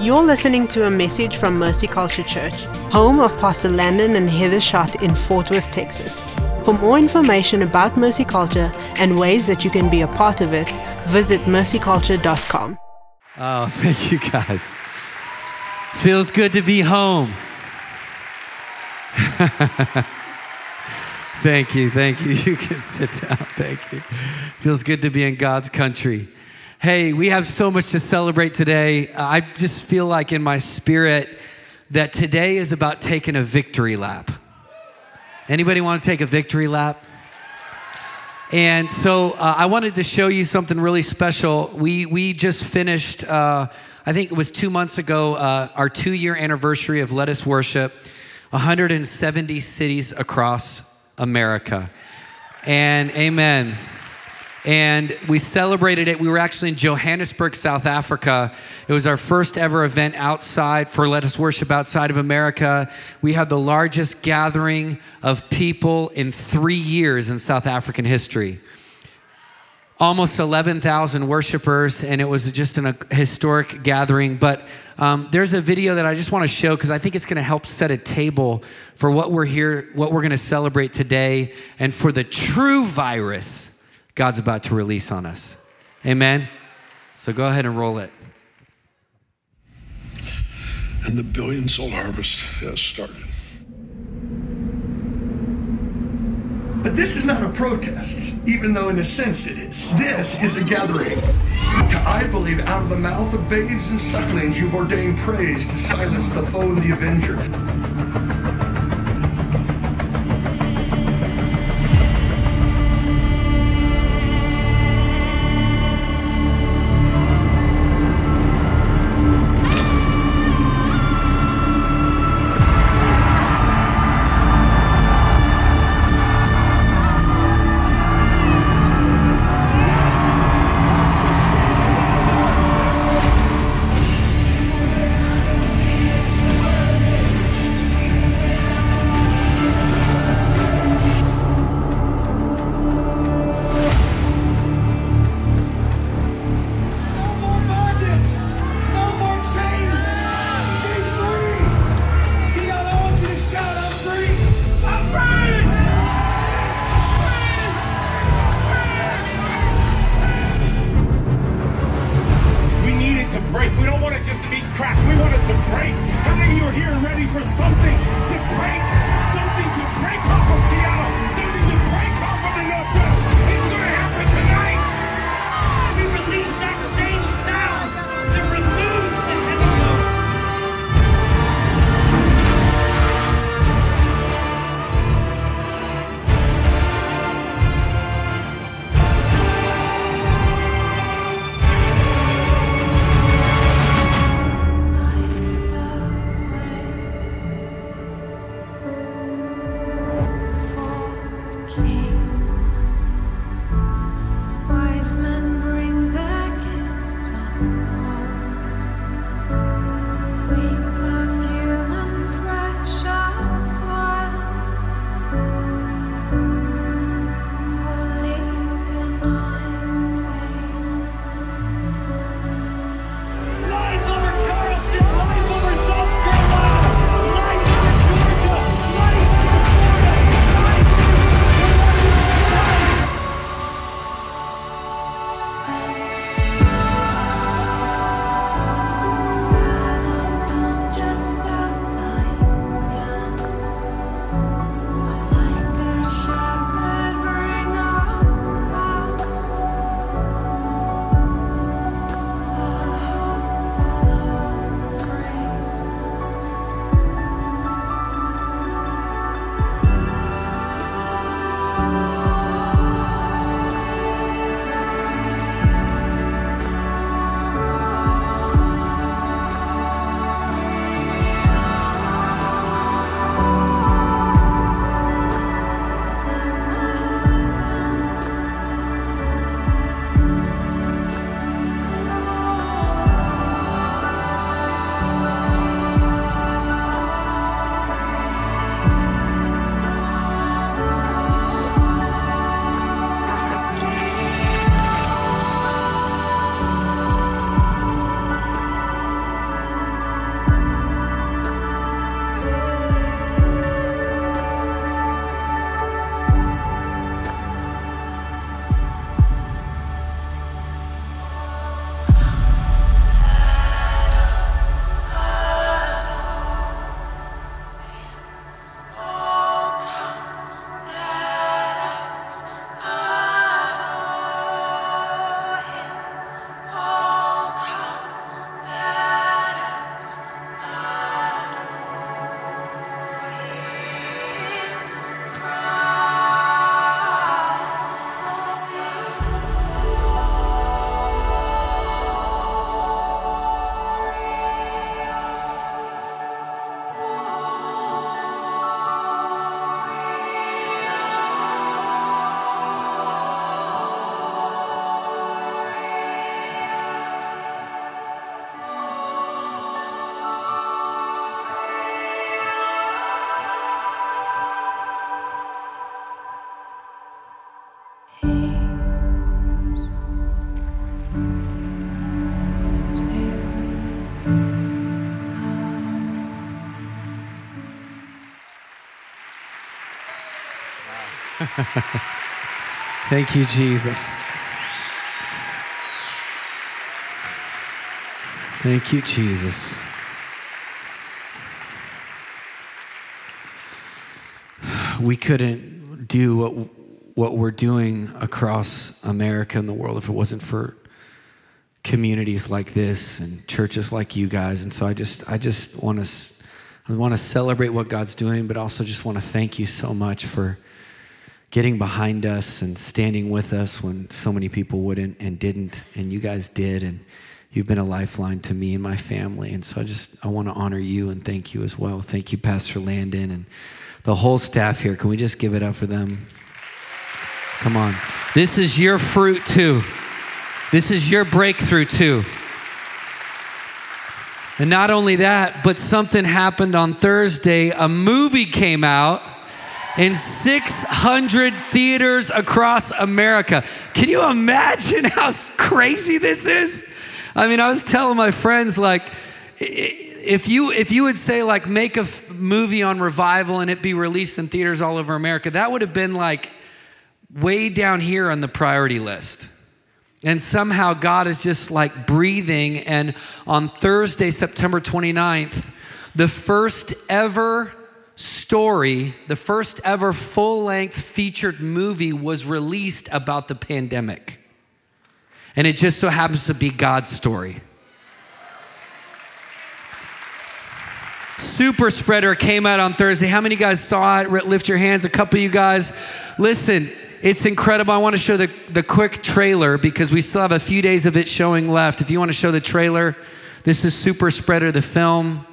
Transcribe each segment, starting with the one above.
You're listening to a message from Mercy Culture Church, home of Pastor Landon and Heather Schott in Fort Worth, Texas. For more information about Mercy Culture and ways that you can be a part of it, visit mercyculture.com. Oh, thank you guys. Feels good to be home. thank you, thank you. You can sit down. Thank you. Feels good to be in God's country. Hey, we have so much to celebrate today. I just feel like in my spirit that today is about taking a victory lap. Anybody want to take a victory lap? And so uh, I wanted to show you something really special. We, we just finished, uh, I think it was two months ago, uh, our two year anniversary of Let Us Worship, 170 cities across America. And amen and we celebrated it. We were actually in Johannesburg, South Africa. It was our first ever event outside for Let Us Worship Outside of America. We had the largest gathering of people in three years in South African history. Almost 11,000 worshipers, and it was just an, a historic gathering. But um, there's a video that I just want to show because I think it's going to help set a table for what we're here, what we're going to celebrate today, and for the true virus God's about to release on us. Amen? So go ahead and roll it. And the billion soul harvest has started. But this is not a protest, even though in a sense it is. This is a gathering. To, I believe, out of the mouth of babes and sucklings, you've ordained praise to silence the foe and the avenger. Thank you, Jesus. Thank you, Jesus. We couldn't do what, what we're doing across America and the world if it wasn't for communities like this and churches like you guys. And so I just, I just want to, I want to celebrate what God's doing, but also just want to thank you so much for getting behind us and standing with us when so many people wouldn't and didn't, and you guys did. And You've been a lifeline to me and my family. And so I just, I want to honor you and thank you as well. Thank you, Pastor Landon, and the whole staff here. Can we just give it up for them? Come on. This is your fruit too. This is your breakthrough too. And not only that, but something happened on Thursday. A movie came out in 600 theaters across America. Can you imagine how crazy this is? I mean, I was telling my friends, like, if you if you would say like make a f- movie on revival and it be released in theaters all over America, that would have been like way down here on the priority list. And somehow God is just like breathing. And on Thursday, September 29th, the first ever story, the first ever full length featured movie was released about the pandemic. And it just so happens to be God's story. Super Spreader came out on Thursday. How many guys saw it? Lift your hands. A couple of you guys. Listen, it's incredible. I want to show the, the quick trailer because we still have a few days of it showing left. If you want to show the trailer, this is Super Spreader, the film,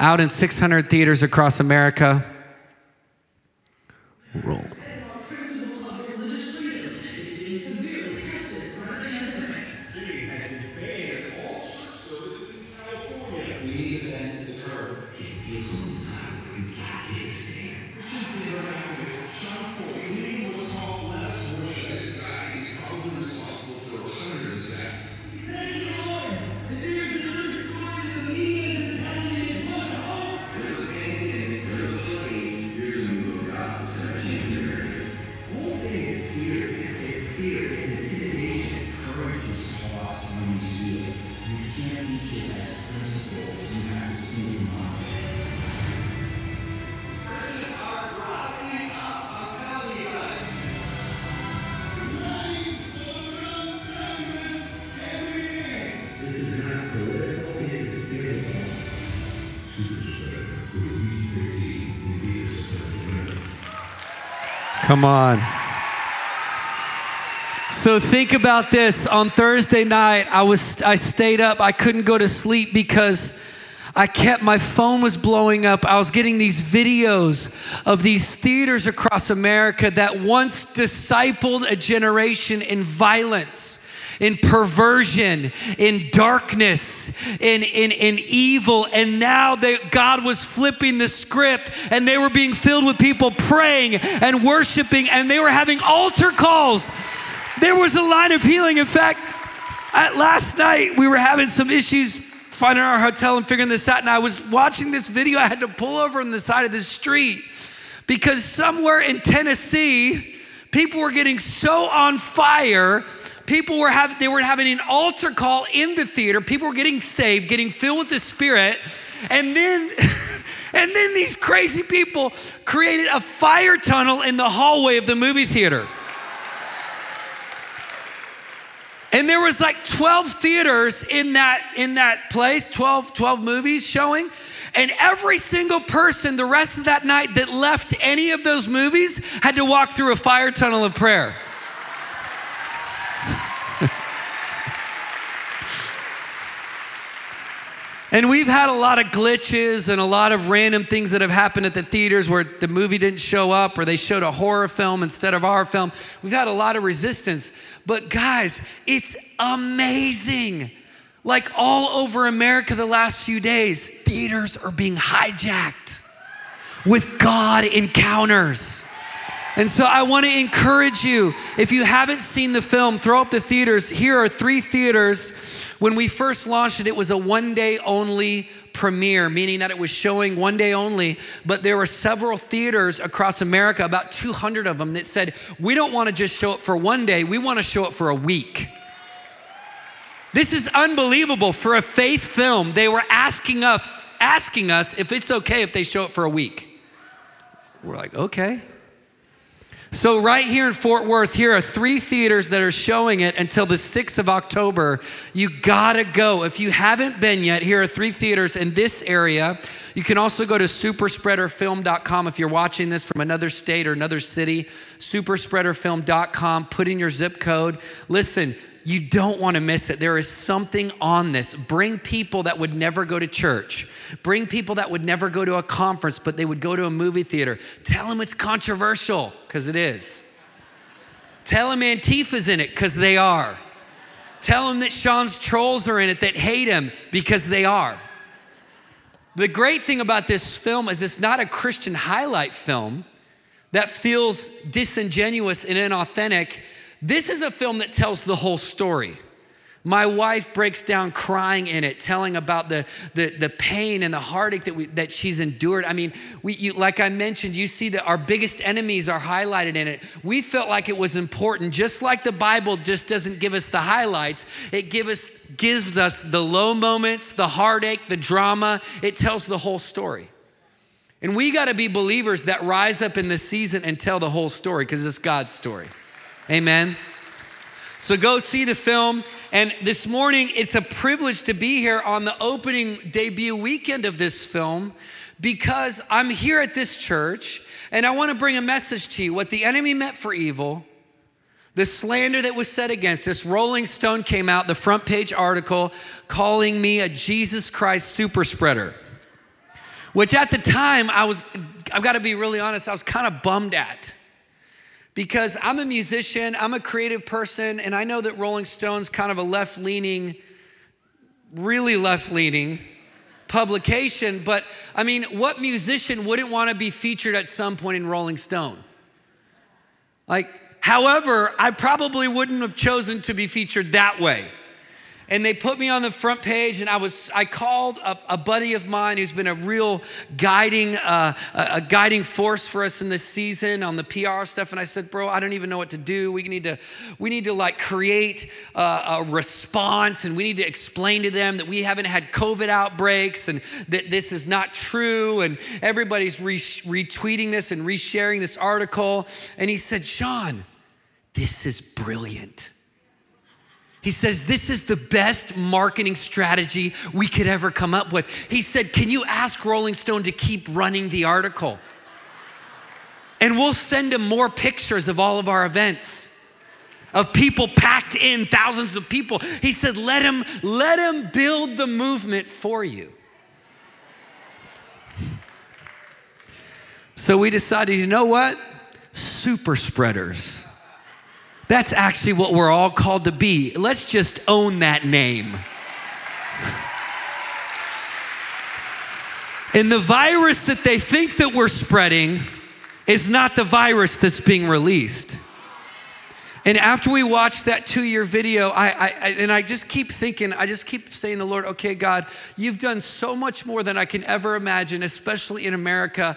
out in 600 theaters across America. Roll. Come on. So think about this. On Thursday night, I was I stayed up. I couldn't go to sleep because I kept my phone was blowing up. I was getting these videos of these theaters across America that once discipled a generation in violence in perversion, in darkness, in, in, in evil. And now they, God was flipping the script and they were being filled with people praying and worshiping and they were having altar calls. There was a line of healing. In fact, at last night we were having some issues finding our hotel and figuring this out. And I was watching this video. I had to pull over on the side of the street because somewhere in Tennessee, people were getting so on fire people were having they were having an altar call in the theater. People were getting saved getting filled with the spirit. And then and then these crazy people created a fire tunnel in the hallway of the movie theater. And there was like 12 theaters in that in that place 12 12 movies showing. And every single person the rest of that night that left any of those movies had to walk through a fire tunnel of prayer And we've had a lot of glitches and a lot of random things that have happened at the theaters where the movie didn't show up or they showed a horror film instead of our film. We've had a lot of resistance. But guys, it's amazing. Like all over America the last few days, theaters are being hijacked with God encounters. And so I want to encourage you if you haven't seen the film, throw up the theaters. Here are three theaters. When we first launched it, it was a one day only premiere, meaning that it was showing one day only, but there were several theaters across America, about 200 of them, that said, We don't want to just show it for one day, we want to show it for a week. This is unbelievable for a faith film. They were asking us, asking us if it's okay if they show it for a week. We're like, okay. So, right here in Fort Worth, here are three theaters that are showing it until the 6th of October. You gotta go. If you haven't been yet, here are three theaters in this area. You can also go to superspreaderfilm.com if you're watching this from another state or another city. Superspreaderfilm.com, put in your zip code. Listen, you don't want to miss it. There is something on this. Bring people that would never go to church. Bring people that would never go to a conference, but they would go to a movie theater. Tell them it's controversial, because it is. Tell them Antifa's in it, because they are. Tell them that Sean's trolls are in it that hate him, because they are. The great thing about this film is it's not a Christian highlight film that feels disingenuous and inauthentic this is a film that tells the whole story. My wife breaks down crying in it, telling about the, the, the pain and the heartache that, we, that she's endured. I mean, we, you, like I mentioned, you see that our biggest enemies are highlighted in it. We felt like it was important, just like the Bible just doesn't give us the highlights, it give us, gives us the low moments, the heartache, the drama. It tells the whole story. And we got to be believers that rise up in the season and tell the whole story because it's God's story. Amen. So go see the film. And this morning, it's a privilege to be here on the opening debut weekend of this film because I'm here at this church and I want to bring a message to you. What the enemy meant for evil, the slander that was said against us. Rolling Stone came out, the front page article calling me a Jesus Christ super spreader, which at the time I was, I've got to be really honest, I was kind of bummed at because I'm a musician, I'm a creative person, and I know that Rolling Stone's kind of a left leaning, really left leaning publication. But I mean, what musician wouldn't want to be featured at some point in Rolling Stone? Like, however, I probably wouldn't have chosen to be featured that way and they put me on the front page and i was i called a, a buddy of mine who's been a real guiding uh, a, a, guiding force for us in this season on the pr stuff and i said bro i don't even know what to do. We need to we need to like create a, a response and we need to explain to them that we haven't had covid outbreaks and that this is not true and everybody's re- retweeting this and resharing this article. And he said sean this is brilliant he says, This is the best marketing strategy we could ever come up with. He said, Can you ask Rolling Stone to keep running the article? And we'll send him more pictures of all of our events of people packed in thousands of people he said let him let him build the movement for you so we decided you know what super spreaders that's actually what we're all called to be. Let's just own that name. And the virus that they think that we're spreading is not the virus that's being released. And after we watched that two year video, I, I, and I just keep thinking, I just keep saying the Lord, okay, God, you've done so much more than I can ever imagine, especially in America.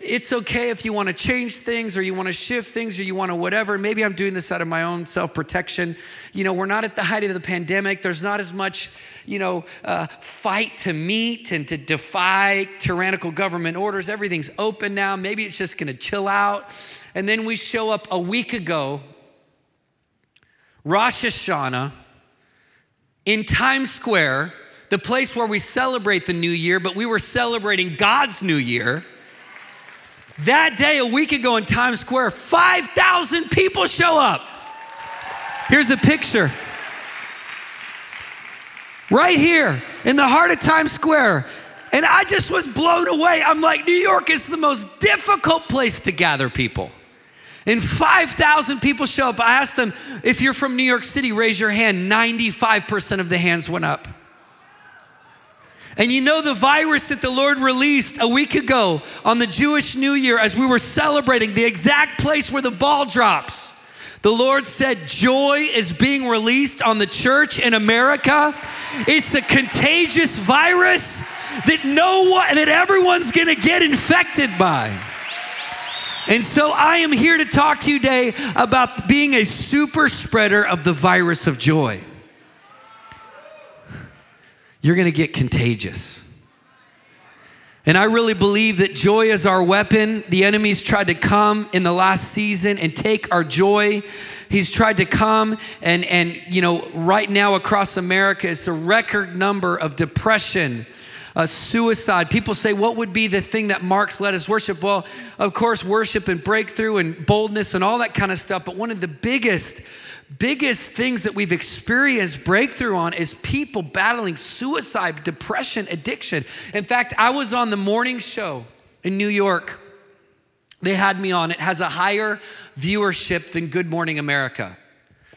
It's okay if you want to change things or you want to shift things or you want to whatever. Maybe I'm doing this out of my own self protection. You know, we're not at the height of the pandemic. There's not as much, you know, uh, fight to meet and to defy tyrannical government orders. Everything's open now. Maybe it's just going to chill out. And then we show up a week ago, Rosh Hashanah, in Times Square, the place where we celebrate the new year, but we were celebrating God's new year. That day, a week ago in Times Square, 5,000 people show up. Here's a picture. Right here in the heart of Times Square. And I just was blown away. I'm like, New York is the most difficult place to gather people. And 5,000 people show up. I asked them, if you're from New York City, raise your hand. 95% of the hands went up. And you know the virus that the Lord released a week ago on the Jewish New Year as we were celebrating the exact place where the ball drops. The Lord said, Joy is being released on the church in America. It's a contagious virus that no one, that everyone's gonna get infected by. And so I am here to talk to you today about being a super spreader of the virus of joy you're going to get contagious. And I really believe that joy is our weapon. The enemy's tried to come in the last season and take our joy. He's tried to come and and you know right now across America it's a record number of depression, uh, suicide. People say, what would be the thing that marks let us worship? Well, of course, worship and breakthrough and boldness and all that kind of stuff. But one of the biggest biggest things that we've experienced breakthrough on is people battling suicide, depression, addiction. In fact, I was on the morning show in New York. They had me on. It has a higher viewership than Good Morning America.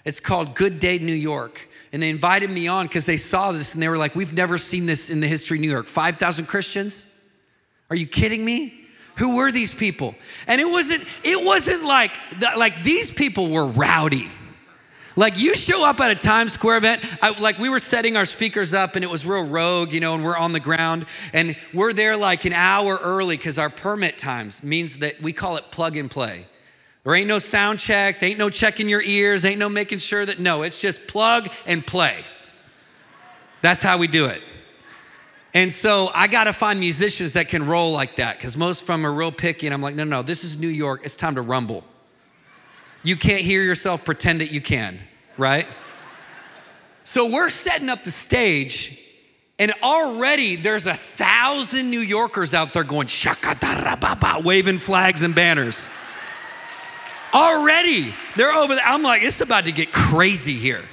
It's called Good Day New York. And they invited me on because they saw this and they were like, We've never seen this in the history of New York. 5,000 Christians? Are you kidding me? Who were these people? And it wasn't, it wasn't like, like these people were rowdy. Like you show up at a Times Square event, I, like we were setting our speakers up and it was real rogue, you know, and we're on the ground and we're there like an hour early because our permit times means that we call it plug and play. There ain't no sound checks, ain't no checking your ears, ain't no making sure that, no, it's just plug and play. That's how we do it. And so I got to find musicians that can roll like that because most of them are real picky. And I'm like, no, no, this is New York. It's time to rumble. You can't hear yourself, pretend that you can, right? So we're setting up the stage, and already there's a thousand New Yorkers out there going shaka waving flags and banners. Already, they're over there. I'm like, it's about to get crazy here.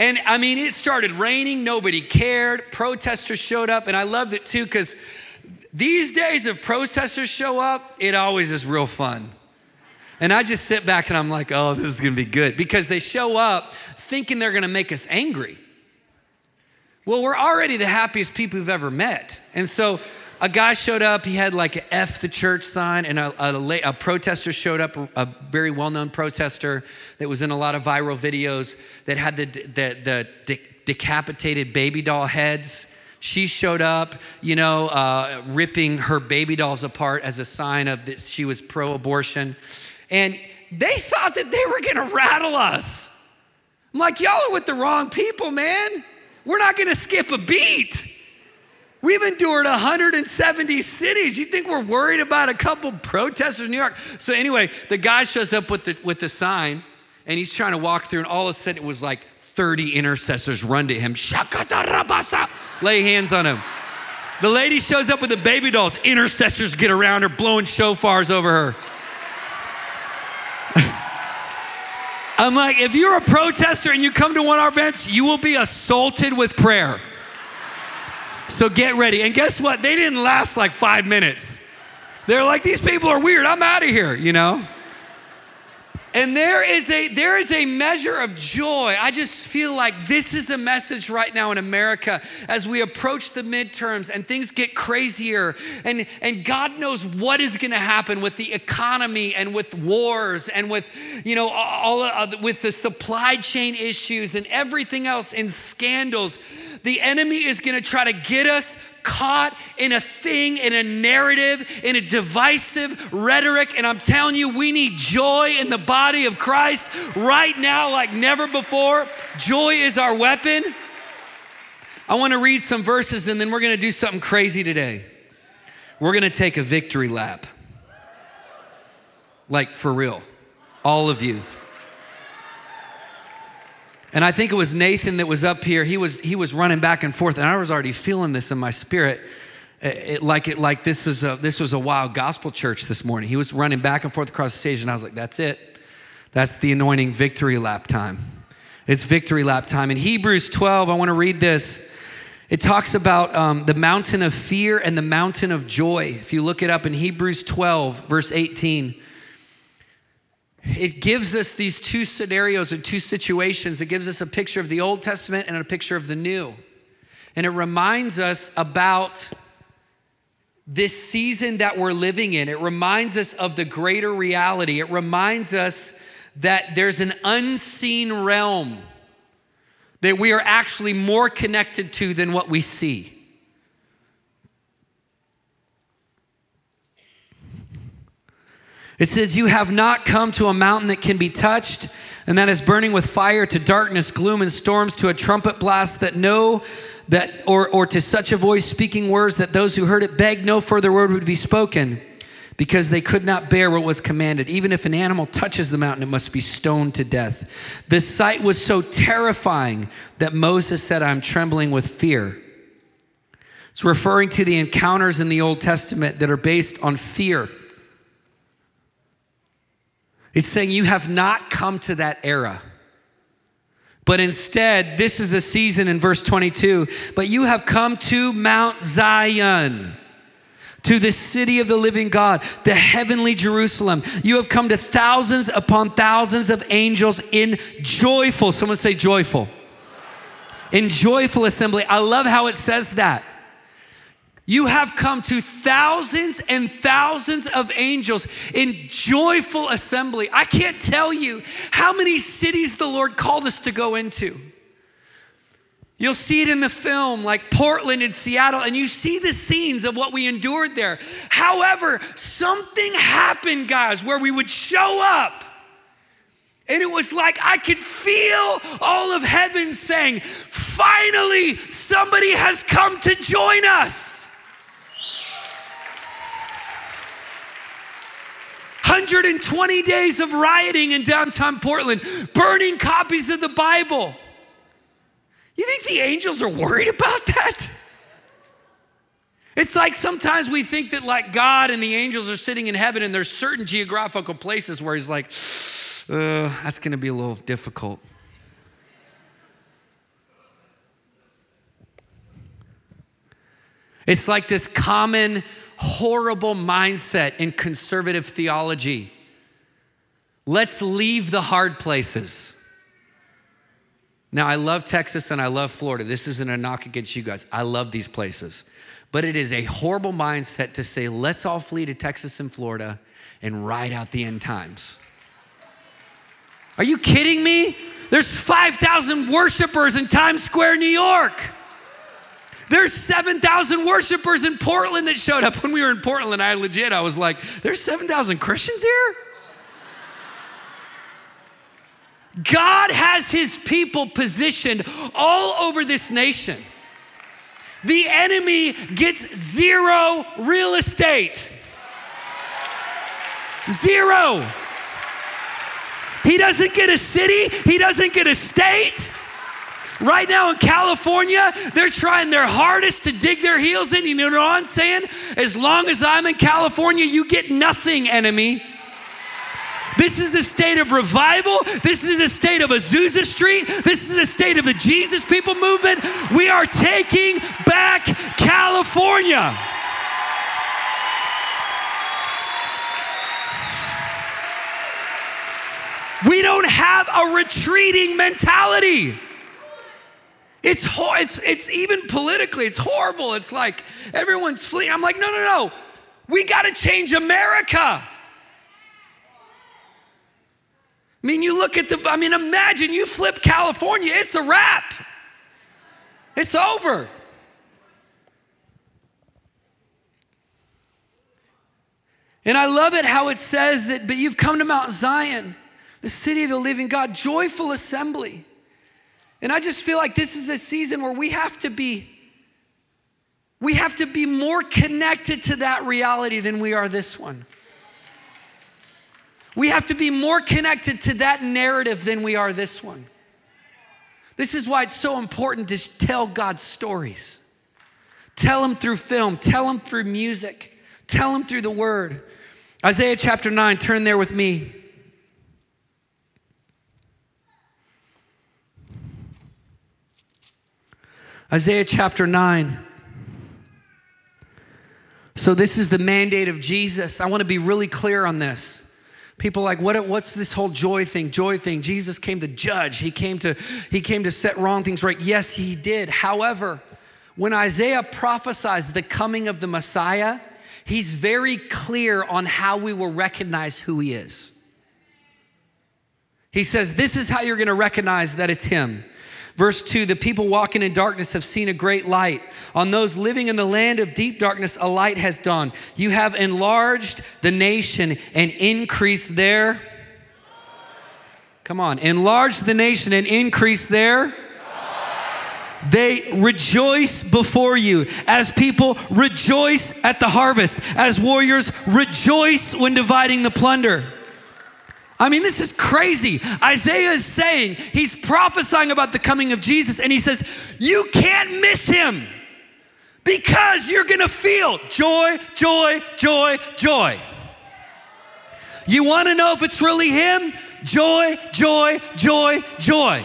And I mean, it started raining, nobody cared. Protesters showed up, and I loved it too because these days, if protesters show up, it always is real fun. And I just sit back and I'm like, oh, this is gonna be good because they show up thinking they're gonna make us angry. Well, we're already the happiest people we've ever met. And so a guy showed up, he had like an F the church sign, and a, a, a protester showed up, a very well known protester that was in a lot of viral videos that had the, the, the de- decapitated baby doll heads. She showed up, you know, uh, ripping her baby dolls apart as a sign of that she was pro abortion. And they thought that they were gonna rattle us. I'm like, y'all are with the wrong people, man. We're not gonna skip a beat. We've endured 170 cities. You think we're worried about a couple protesters in New York? So anyway, the guy shows up with the with the sign, and he's trying to walk through, and all of a sudden it was like 30 intercessors run to him, lay hands on him. The lady shows up with the baby dolls. Intercessors get around her, blowing shofars over her. I'm like, if you're a protester and you come to one of our events, you will be assaulted with prayer. So get ready. And guess what? They didn't last like five minutes. They're like, these people are weird. I'm out of here, you know? And there is a there is a measure of joy. I just feel like this is a message right now in America as we approach the midterms and things get crazier and and God knows what is going to happen with the economy and with wars and with you know all uh, with the supply chain issues and everything else and scandals. The enemy is going to try to get us caught in a thing, in a narrative, in a divisive rhetoric. And I'm telling you, we need joy in the body of Christ right now, like never before. Joy is our weapon. I want to read some verses and then we're going to do something crazy today. We're going to take a victory lap. Like for real. All of you. And I think it was Nathan that was up here. He was, he was running back and forth, and I was already feeling this in my spirit. It, like it, like this was a this was a wild gospel church this morning. He was running back and forth across the stage, and I was like, "That's it. That's the anointing victory lap time. It's victory lap time." In Hebrews 12, I want to read this. It talks about um, the mountain of fear and the mountain of joy. If you look it up in Hebrews 12, verse 18, it gives us these two scenarios and two situations. It gives us a picture of the Old Testament and a picture of the New. And it reminds us about this season that we're living in. It reminds us of the greater reality. It reminds us that there's an unseen realm that we are actually more connected to than what we see. It says, You have not come to a mountain that can be touched, and that is burning with fire, to darkness, gloom, and storms, to a trumpet blast that no that or, or to such a voice speaking words that those who heard it begged no further word would be spoken because they could not bear what was commanded. Even if an animal touches the mountain, it must be stoned to death. The sight was so terrifying that Moses said, I'm trembling with fear. It's referring to the encounters in the Old Testament that are based on fear. It's saying you have not come to that era. But instead, this is a season in verse 22. But you have come to Mount Zion, to the city of the living God, the heavenly Jerusalem. You have come to thousands upon thousands of angels in joyful, someone say joyful. In joyful assembly. I love how it says that. You have come to thousands and thousands of angels in joyful assembly. I can't tell you how many cities the Lord called us to go into. You'll see it in the film, like Portland and Seattle, and you see the scenes of what we endured there. However, something happened, guys, where we would show up. And it was like I could feel all of heaven saying, finally, somebody has come to join us. 120 days of rioting in downtown Portland, burning copies of the Bible. You think the angels are worried about that? It's like sometimes we think that like God and the angels are sitting in heaven and there's certain geographical places where he's like, uh, that's gonna be a little difficult. It's like this common horrible mindset in conservative theology. Let's leave the hard places. Now, I love Texas and I love Florida. This isn't a knock against you guys. I love these places. But it is a horrible mindset to say, let's all flee to Texas and Florida and ride out the end times. Are you kidding me? There's 5,000 worshipers in Times Square, New York. There's 7,000 worshipers in Portland that showed up. When we were in Portland, I legit, I was like, there's 7,000 Christians here? God has his people positioned all over this nation. The enemy gets zero real estate. Zero. He doesn't get a city, he doesn't get a state. Right now in California, they're trying their hardest to dig their heels in. You know what I'm saying? As long as I'm in California, you get nothing, enemy. This is a state of revival. This is a state of Azusa Street. This is a state of the Jesus People movement. We are taking back California. We don't have a retreating mentality. It's, hor- it's, it's even politically, it's horrible. It's like everyone's fleeing. I'm like, no, no, no. We got to change America. I mean, you look at the, I mean, imagine you flip California, it's a wrap. It's over. And I love it how it says that, but you've come to Mount Zion, the city of the living God, joyful assembly. And I just feel like this is a season where we have to be we have to be more connected to that reality than we are this one. We have to be more connected to that narrative than we are this one. This is why it's so important to tell God's stories. Tell them through film, tell them through music, tell them through the word. Isaiah chapter 9, turn there with me. Isaiah chapter 9. So, this is the mandate of Jesus. I want to be really clear on this. People like, what, what's this whole joy thing? Joy thing. Jesus came to judge. He came to, he came to set wrong things right. Yes, he did. However, When Isaiah prophesies the coming of the Messiah, he's very clear on how we will recognize who he is. He says, This is how you're gonna recognize that it's him. Verse 2 The people walking in darkness have seen a great light. On those living in the land of deep darkness, a light has dawned. You have enlarged the nation and increased their. Come on, enlarge the nation and increase their. They rejoice before you as people rejoice at the harvest, as warriors rejoice when dividing the plunder. I mean, this is crazy. Isaiah is saying, he's prophesying about the coming of Jesus, and he says, You can't miss him because you're gonna feel joy, joy, joy, joy. You wanna know if it's really him? Joy, joy, joy, joy.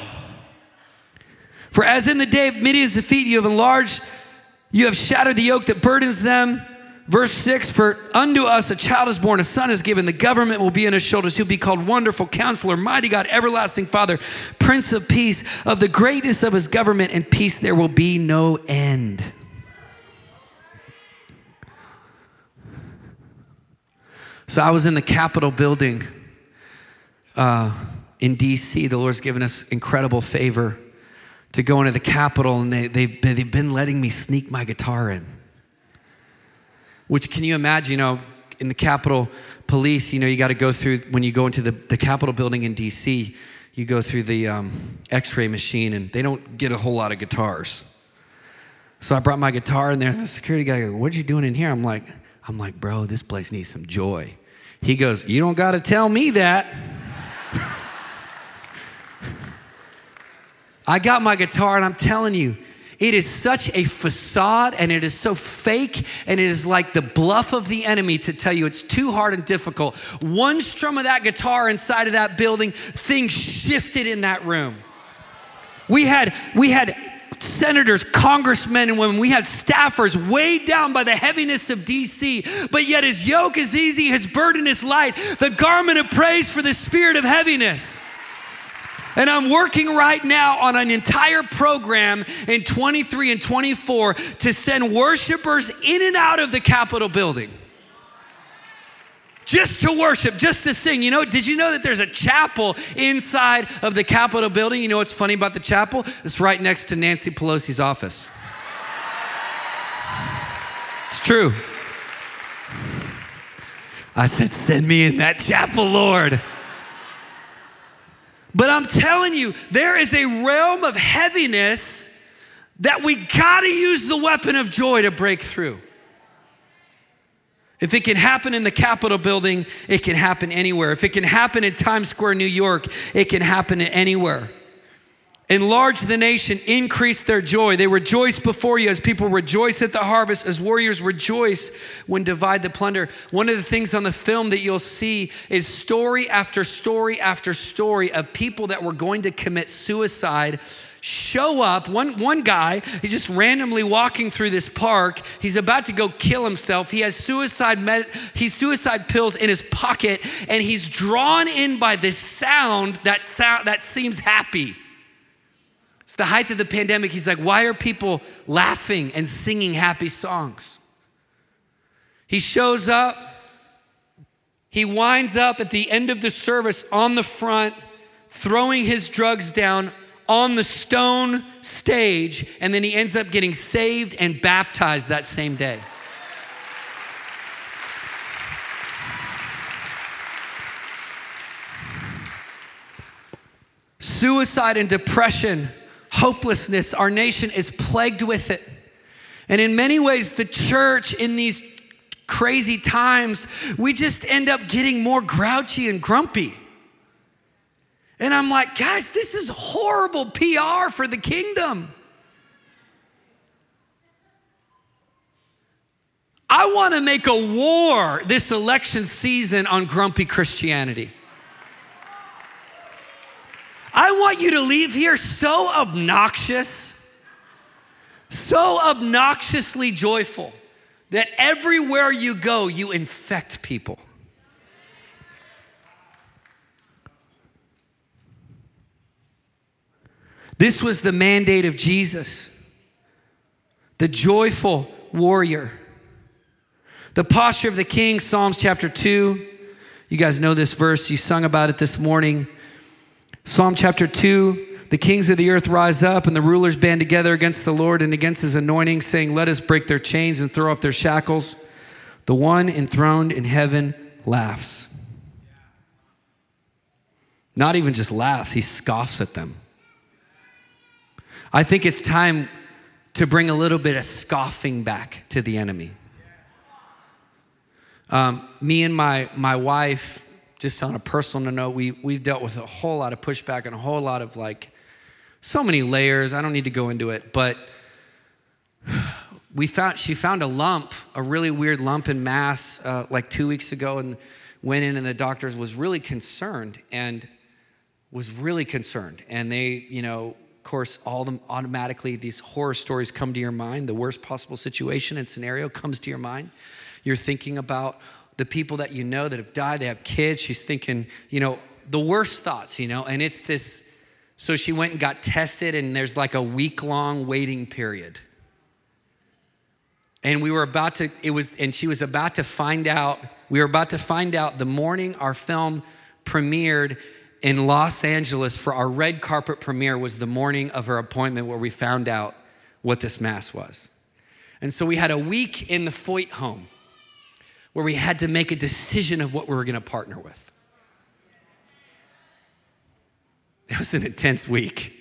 For as in the day of Midian's defeat, you have enlarged, you have shattered the yoke that burdens them. Verse 6 For unto us a child is born, a son is given, the government will be on his shoulders. He'll be called Wonderful Counselor, Mighty God, Everlasting Father, Prince of Peace. Of the greatness of his government and peace, there will be no end. So I was in the Capitol building uh, in DC. The Lord's given us incredible favor to go into the Capitol, and they, they, they've been letting me sneak my guitar in. Which can you imagine, you know, in the Capitol Police, you know, you got to go through, when you go into the, the Capitol building in DC, you go through the um, x ray machine and they don't get a whole lot of guitars. So I brought my guitar in there, and the security guy goes, What are you doing in here? I'm like, I'm like, bro, this place needs some joy. He goes, You don't got to tell me that. I got my guitar, and I'm telling you, it is such a facade and it is so fake and it is like the bluff of the enemy to tell you it's too hard and difficult. One strum of that guitar inside of that building, things shifted in that room. We had, we had senators, congressmen, and women. We had staffers weighed down by the heaviness of DC, but yet his yoke is easy, his burden is light. The garment of praise for the spirit of heaviness. And I'm working right now on an entire program in 23 and 24 to send worshipers in and out of the Capitol building. Just to worship, just to sing. You know, did you know that there's a chapel inside of the Capitol building? You know what's funny about the chapel? It's right next to Nancy Pelosi's office. It's true. I said, Send me in that chapel, Lord. But I'm telling you, there is a realm of heaviness that we gotta use the weapon of joy to break through. If it can happen in the Capitol building, it can happen anywhere. If it can happen in Times Square, New York, it can happen anywhere. Enlarge the nation, increase their joy. They rejoice before you as people rejoice at the harvest, as warriors rejoice when divide the plunder. One of the things on the film that you'll see is story after story after story of people that were going to commit suicide show up. One, one guy, he's just randomly walking through this park. He's about to go kill himself. He has suicide med- he's suicide pills in his pocket, and he's drawn in by this sound that sound that seems happy. It's the height of the pandemic. He's like, why are people laughing and singing happy songs? He shows up. He winds up at the end of the service on the front, throwing his drugs down on the stone stage, and then he ends up getting saved and baptized that same day. Suicide and depression hopelessness. Our nation is plagued with it. And in many ways, the church in these crazy times, we just end up getting more grouchy and grumpy. And I'm like, guys, this is horrible PR for the kingdom. I want to make a war this election season on grumpy Christianity. I want you to leave here so obnoxious, so obnoxiously joyful that everywhere you go, you infect people. This was the mandate of Jesus the joyful warrior. The posture of the king, Psalms chapter 2. You guys know this verse, you sung about it this morning. Psalm chapter 2 The kings of the earth rise up, and the rulers band together against the Lord and against his anointing, saying, Let us break their chains and throw off their shackles. The one enthroned in heaven laughs. Not even just laughs, he scoffs at them. I think it's time to bring a little bit of scoffing back to the enemy. Um, me and my, my wife, just on a personal note, we, we've dealt with a whole lot of pushback and a whole lot of like, so many layers. I don't need to go into it, but we found, she found a lump, a really weird lump in mass uh, like two weeks ago and went in and the doctors was really concerned and was really concerned. And they, you know, of course, all them automatically, these horror stories come to your mind. The worst possible situation and scenario comes to your mind. You're thinking about the people that you know that have died, they have kids. She's thinking, you know, the worst thoughts, you know, and it's this. So she went and got tested, and there's like a week long waiting period. And we were about to, it was, and she was about to find out, we were about to find out the morning our film premiered in Los Angeles for our red carpet premiere was the morning of her appointment where we found out what this mass was. And so we had a week in the Feucht home where we had to make a decision of what we were going to partner with. It was an intense week.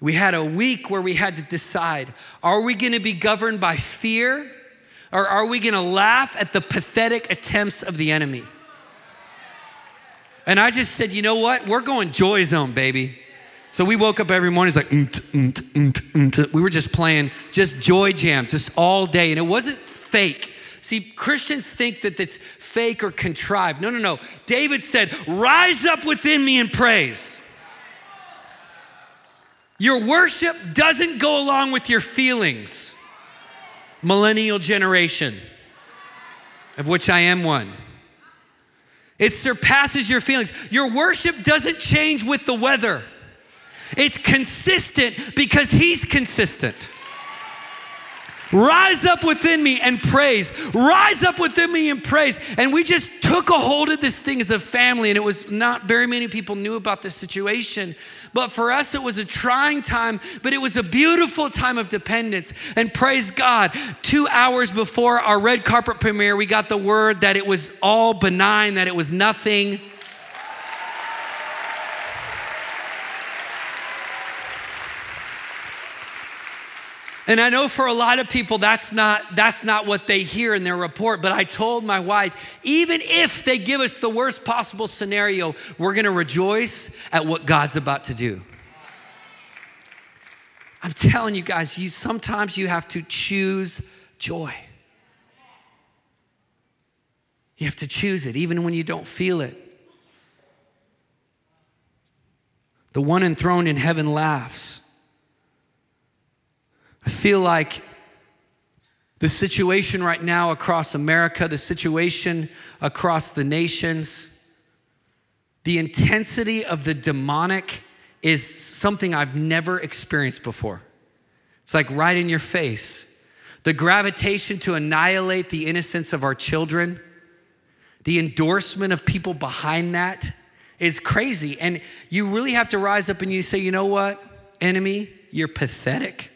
We had a week where we had to decide are we going to be governed by fear or are we going to laugh at the pathetic attempts of the enemy? And I just said, you know what? We're going joy zone, baby. So we woke up every morning, it's like, mm, mm, mm, we were just playing just joy jams just all day. And it wasn't fake. See, Christians think that it's fake or contrived. No, no, no. David said, Rise up within me and praise. Your worship doesn't go along with your feelings. Millennial generation, of which I am one. It surpasses your feelings. Your worship doesn't change with the weather, it's consistent because He's consistent. Rise up within me and praise. Rise up within me and praise. And we just took a hold of this thing as a family, and it was not very many people knew about this situation. But for us, it was a trying time, but it was a beautiful time of dependence. And praise God, two hours before our red carpet premiere, we got the word that it was all benign, that it was nothing. And I know for a lot of people that's not that's not what they hear in their report, but I told my wife, even if they give us the worst possible scenario, we're going to rejoice at what God's about to do. I'm telling you guys, you sometimes you have to choose joy. You have to choose it even when you don't feel it. The one enthroned in heaven laughs. I feel like the situation right now across America, the situation across the nations, the intensity of the demonic is something I've never experienced before. It's like right in your face. The gravitation to annihilate the innocence of our children, the endorsement of people behind that is crazy. And you really have to rise up and you say, you know what, enemy, you're pathetic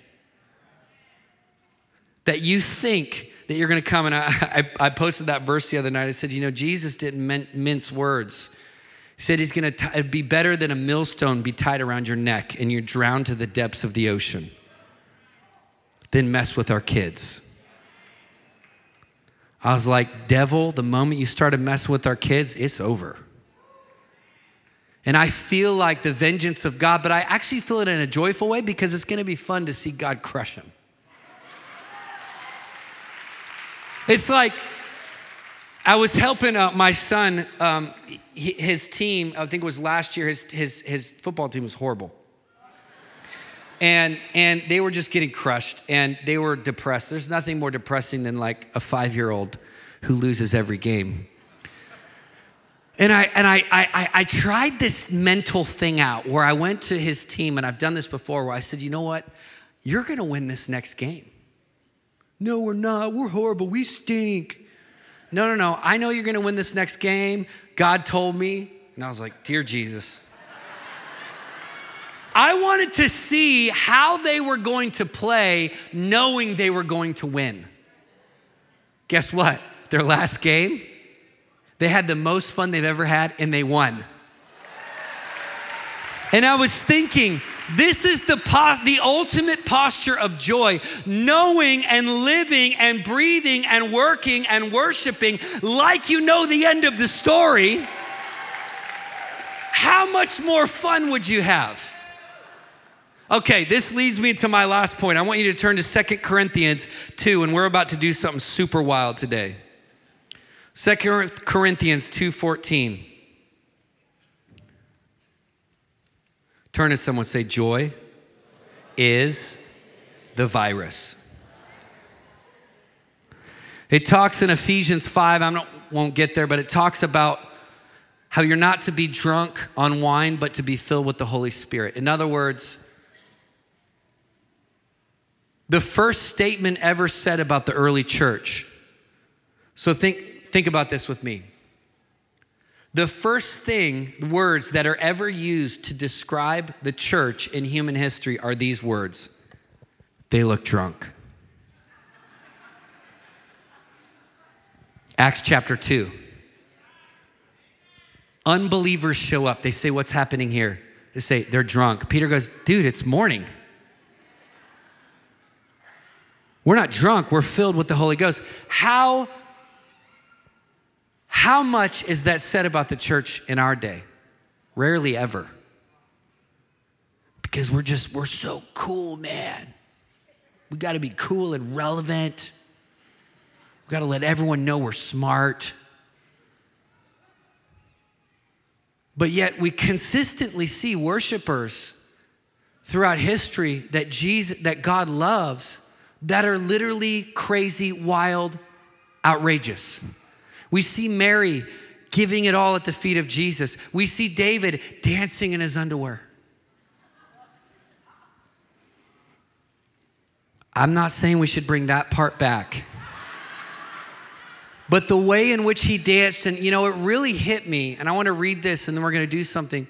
that you think that you're going to come. And I, I, I, posted that verse the other night. I said, you know, Jesus didn't mince words. He said he's going to be better than a millstone be tied around your neck and you're drowned to the depths of the ocean than mess with our kids. I was like, devil, the moment you start to mess with our kids, it's over. And I feel like the vengeance of God, but I actually feel it in a joyful way because it's going to be fun to see God crush them. It's like I was helping uh, my son, um, his team, I think it was last year, his, his, his football team was horrible. And, and they were just getting crushed and they were depressed. There's nothing more depressing than like a five year old who loses every game. And I and I, I I tried this mental thing out where I went to his team, and I've done this before, where I said, you know what? you're going to win this next game. No, we're not. We're horrible. We stink. No, no, no. I know you're going to win this next game. God told me. And I was like, Dear Jesus. I wanted to see how they were going to play knowing they were going to win. Guess what? Their last game, they had the most fun they've ever had and they won. And I was thinking, this is the, po- the ultimate posture of joy, knowing and living and breathing and working and worshiping like you know the end of the story. How much more fun would you have? Okay, this leads me to my last point. I want you to turn to Second Corinthians 2, and we're about to do something super wild today. Second Corinthians 2:14. Turn to someone say, Joy is the virus. It talks in Ephesians 5, I won't get there, but it talks about how you're not to be drunk on wine, but to be filled with the Holy Spirit. In other words, the first statement ever said about the early church. So think, think about this with me. The first thing, words that are ever used to describe the church in human history are these words they look drunk. Acts chapter 2. Unbelievers show up. They say, What's happening here? They say, They're drunk. Peter goes, Dude, it's morning. We're not drunk, we're filled with the Holy Ghost. How, how much is that said about the church in our day? Rarely ever. Because we're just, we're so cool, man. We got to be cool and relevant. We got to let everyone know we're smart. But yet we consistently see worshipers throughout history that Jesus that God loves that are literally crazy, wild, outrageous. We see Mary giving it all at the feet of Jesus. We see David dancing in his underwear. I'm not saying we should bring that part back. But the way in which he danced, and you know, it really hit me, and I want to read this and then we're going to do something.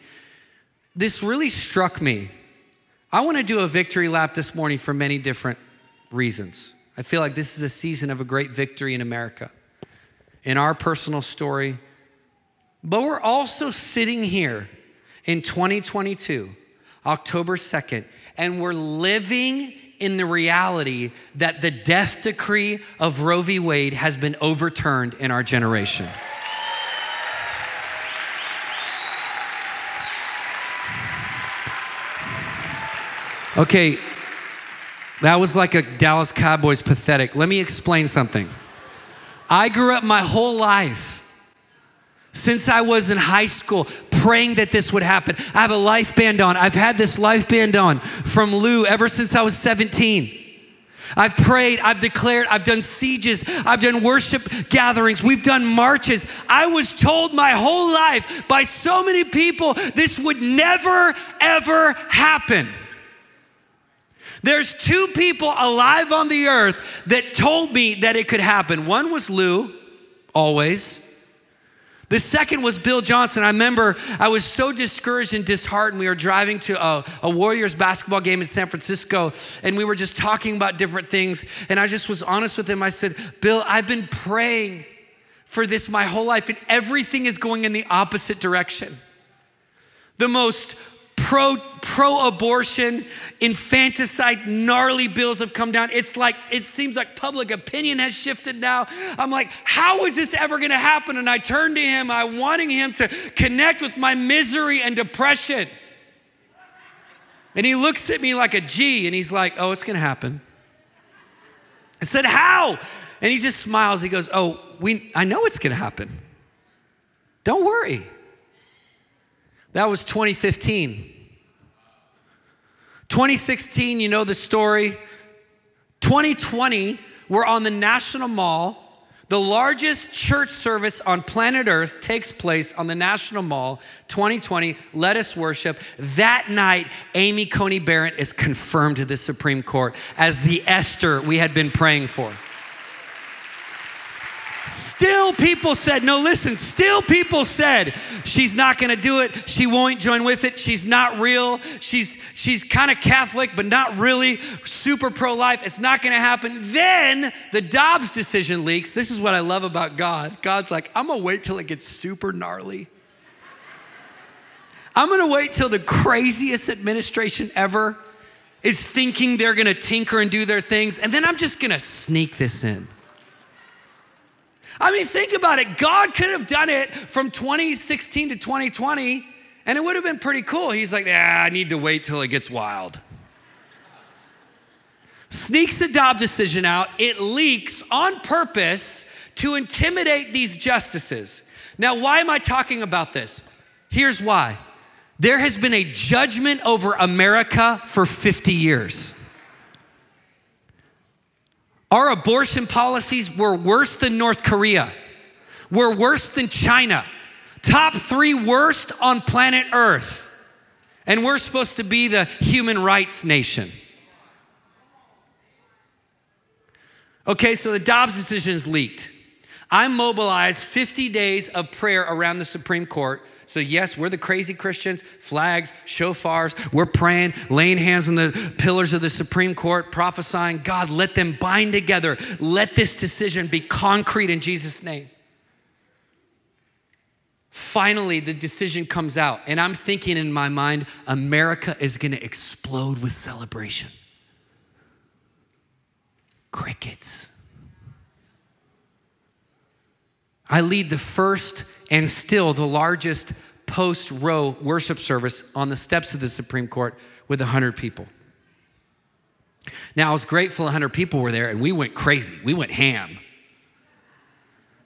This really struck me. I want to do a victory lap this morning for many different reasons. I feel like this is a season of a great victory in America, in our personal story. But we're also sitting here in 2022, October 2nd, and we're living in the reality that the death decree of Roe v. Wade has been overturned in our generation. Okay, that was like a Dallas Cowboys pathetic. Let me explain something. I grew up my whole life since I was in high school praying that this would happen. I have a life band on. I've had this life band on from Lou ever since I was 17. I've prayed, I've declared, I've done sieges, I've done worship gatherings, we've done marches. I was told my whole life by so many people this would never, ever happen. There's two people alive on the earth that told me that it could happen. One was Lou, always. The second was Bill Johnson. I remember I was so discouraged and disheartened. We were driving to a, a, Warriors basketball game in San Francisco, and we were just talking about different things. And I just was honest with him. I said, Bill, I've been praying for this my whole life, and everything is going in the opposite direction. The most pro pro abortion, infanticide, gnarly bills have come down. It's like, it seems like public opinion has shifted now. I'm like, how is this ever gonna happen? And I turn to him, I wanting him to connect with my misery and depression. And he looks at me like a G and he's like, oh, it's gonna happen. I said, how? And he just smiles. He goes, oh, we, I know it's gonna happen. Don't worry. That was 2015. 2016, you know the story. 2020, we're on the National Mall. The largest church service on planet Earth takes place on the National Mall 2020. Let us worship. That night, Amy Coney Barrett is confirmed to the Supreme Court as the Esther we had been praying for. Still, people said, no, listen, still, people said, she's not gonna do it. She won't join with it. She's not real. She's, she's kind of Catholic, but not really super pro life. It's not gonna happen. Then the Dobbs decision leaks. This is what I love about God. God's like, I'm gonna wait till it gets super gnarly. I'm gonna wait till the craziest administration ever is thinking they're gonna tinker and do their things, and then I'm just gonna sneak this in. I mean, think about it. God could have done it from 2016 to 2020, and it would have been pretty cool. He's like, yeah, I need to wait till it gets wild. Sneaks the Dobbs decision out. It leaks on purpose to intimidate these justices. Now, why am I talking about this? Here's why. There has been a judgment over America for 50 years. Our abortion policies were worse than North Korea, were worse than China, top three worst on planet Earth. And we're supposed to be the human rights nation. Okay, so the Dobbs decision is leaked. I mobilized 50 days of prayer around the Supreme Court so, yes, we're the crazy Christians, flags, shofars. We're praying, laying hands on the pillars of the Supreme Court, prophesying, God, let them bind together. Let this decision be concrete in Jesus' name. Finally, the decision comes out, and I'm thinking in my mind, America is gonna explode with celebration. Crickets. I lead the first and still the largest post Roe worship service on the steps of the Supreme Court with 100 people. Now, I was grateful 100 people were there and we went crazy. We went ham.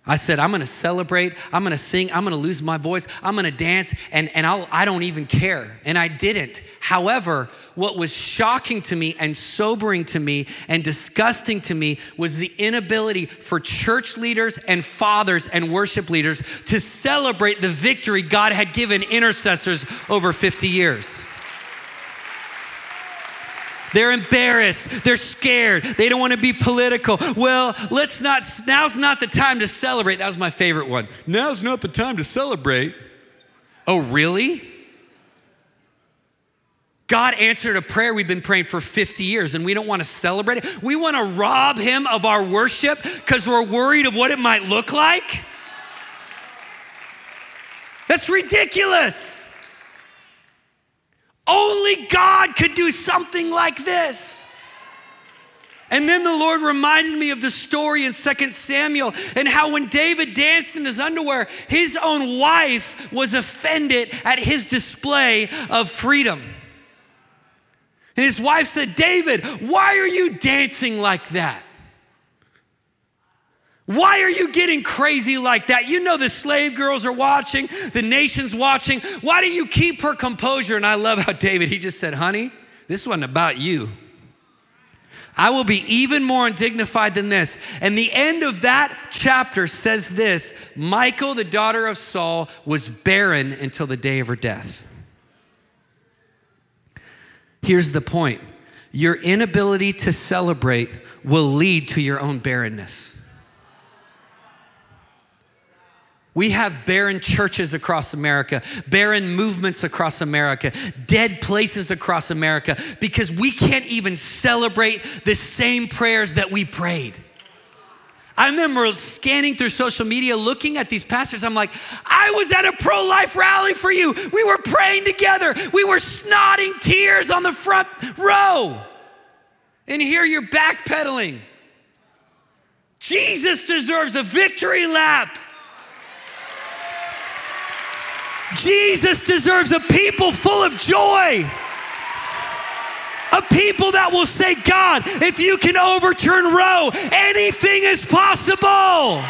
I said, I'm gonna celebrate, I'm gonna sing, I'm gonna lose my voice, I'm gonna dance, and, and I'll, I don't even care. And I didn't. However, what was shocking to me and sobering to me and disgusting to me was the inability for church leaders and fathers and worship leaders to celebrate the victory God had given intercessors over 50 years. They're embarrassed. They're scared. They don't want to be political. Well, let's not, now's not the time to celebrate. That was my favorite one. Now's not the time to celebrate. Oh, really? God answered a prayer we've been praying for 50 years and we don't want to celebrate it. We want to rob him of our worship because we're worried of what it might look like. That's ridiculous. Only God could do something like this. And then the Lord reminded me of the story in 2 Samuel and how when David danced in his underwear, his own wife was offended at his display of freedom. And his wife said, David, why are you dancing like that? Why are you getting crazy like that? You know the slave girls are watching, the nation's watching. Why do you keep her composure? And I love how David, he just said, honey, this wasn't about you. I will be even more undignified than this. And the end of that chapter says this Michael, the daughter of Saul, was barren until the day of her death. Here's the point your inability to celebrate will lead to your own barrenness. We have barren churches across America, barren movements across America, dead places across America because we can't even celebrate the same prayers that we prayed. I remember scanning through social media, looking at these pastors. I'm like, I was at a pro life rally for you. We were praying together. We were snotting tears on the front row. And here you're backpedaling. Jesus deserves a victory lap. Jesus deserves a people full of joy. A people that will say, God, if you can overturn Roe, anything is possible.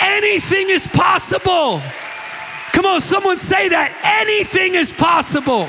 Anything is possible. Come on, someone say that. Anything is possible.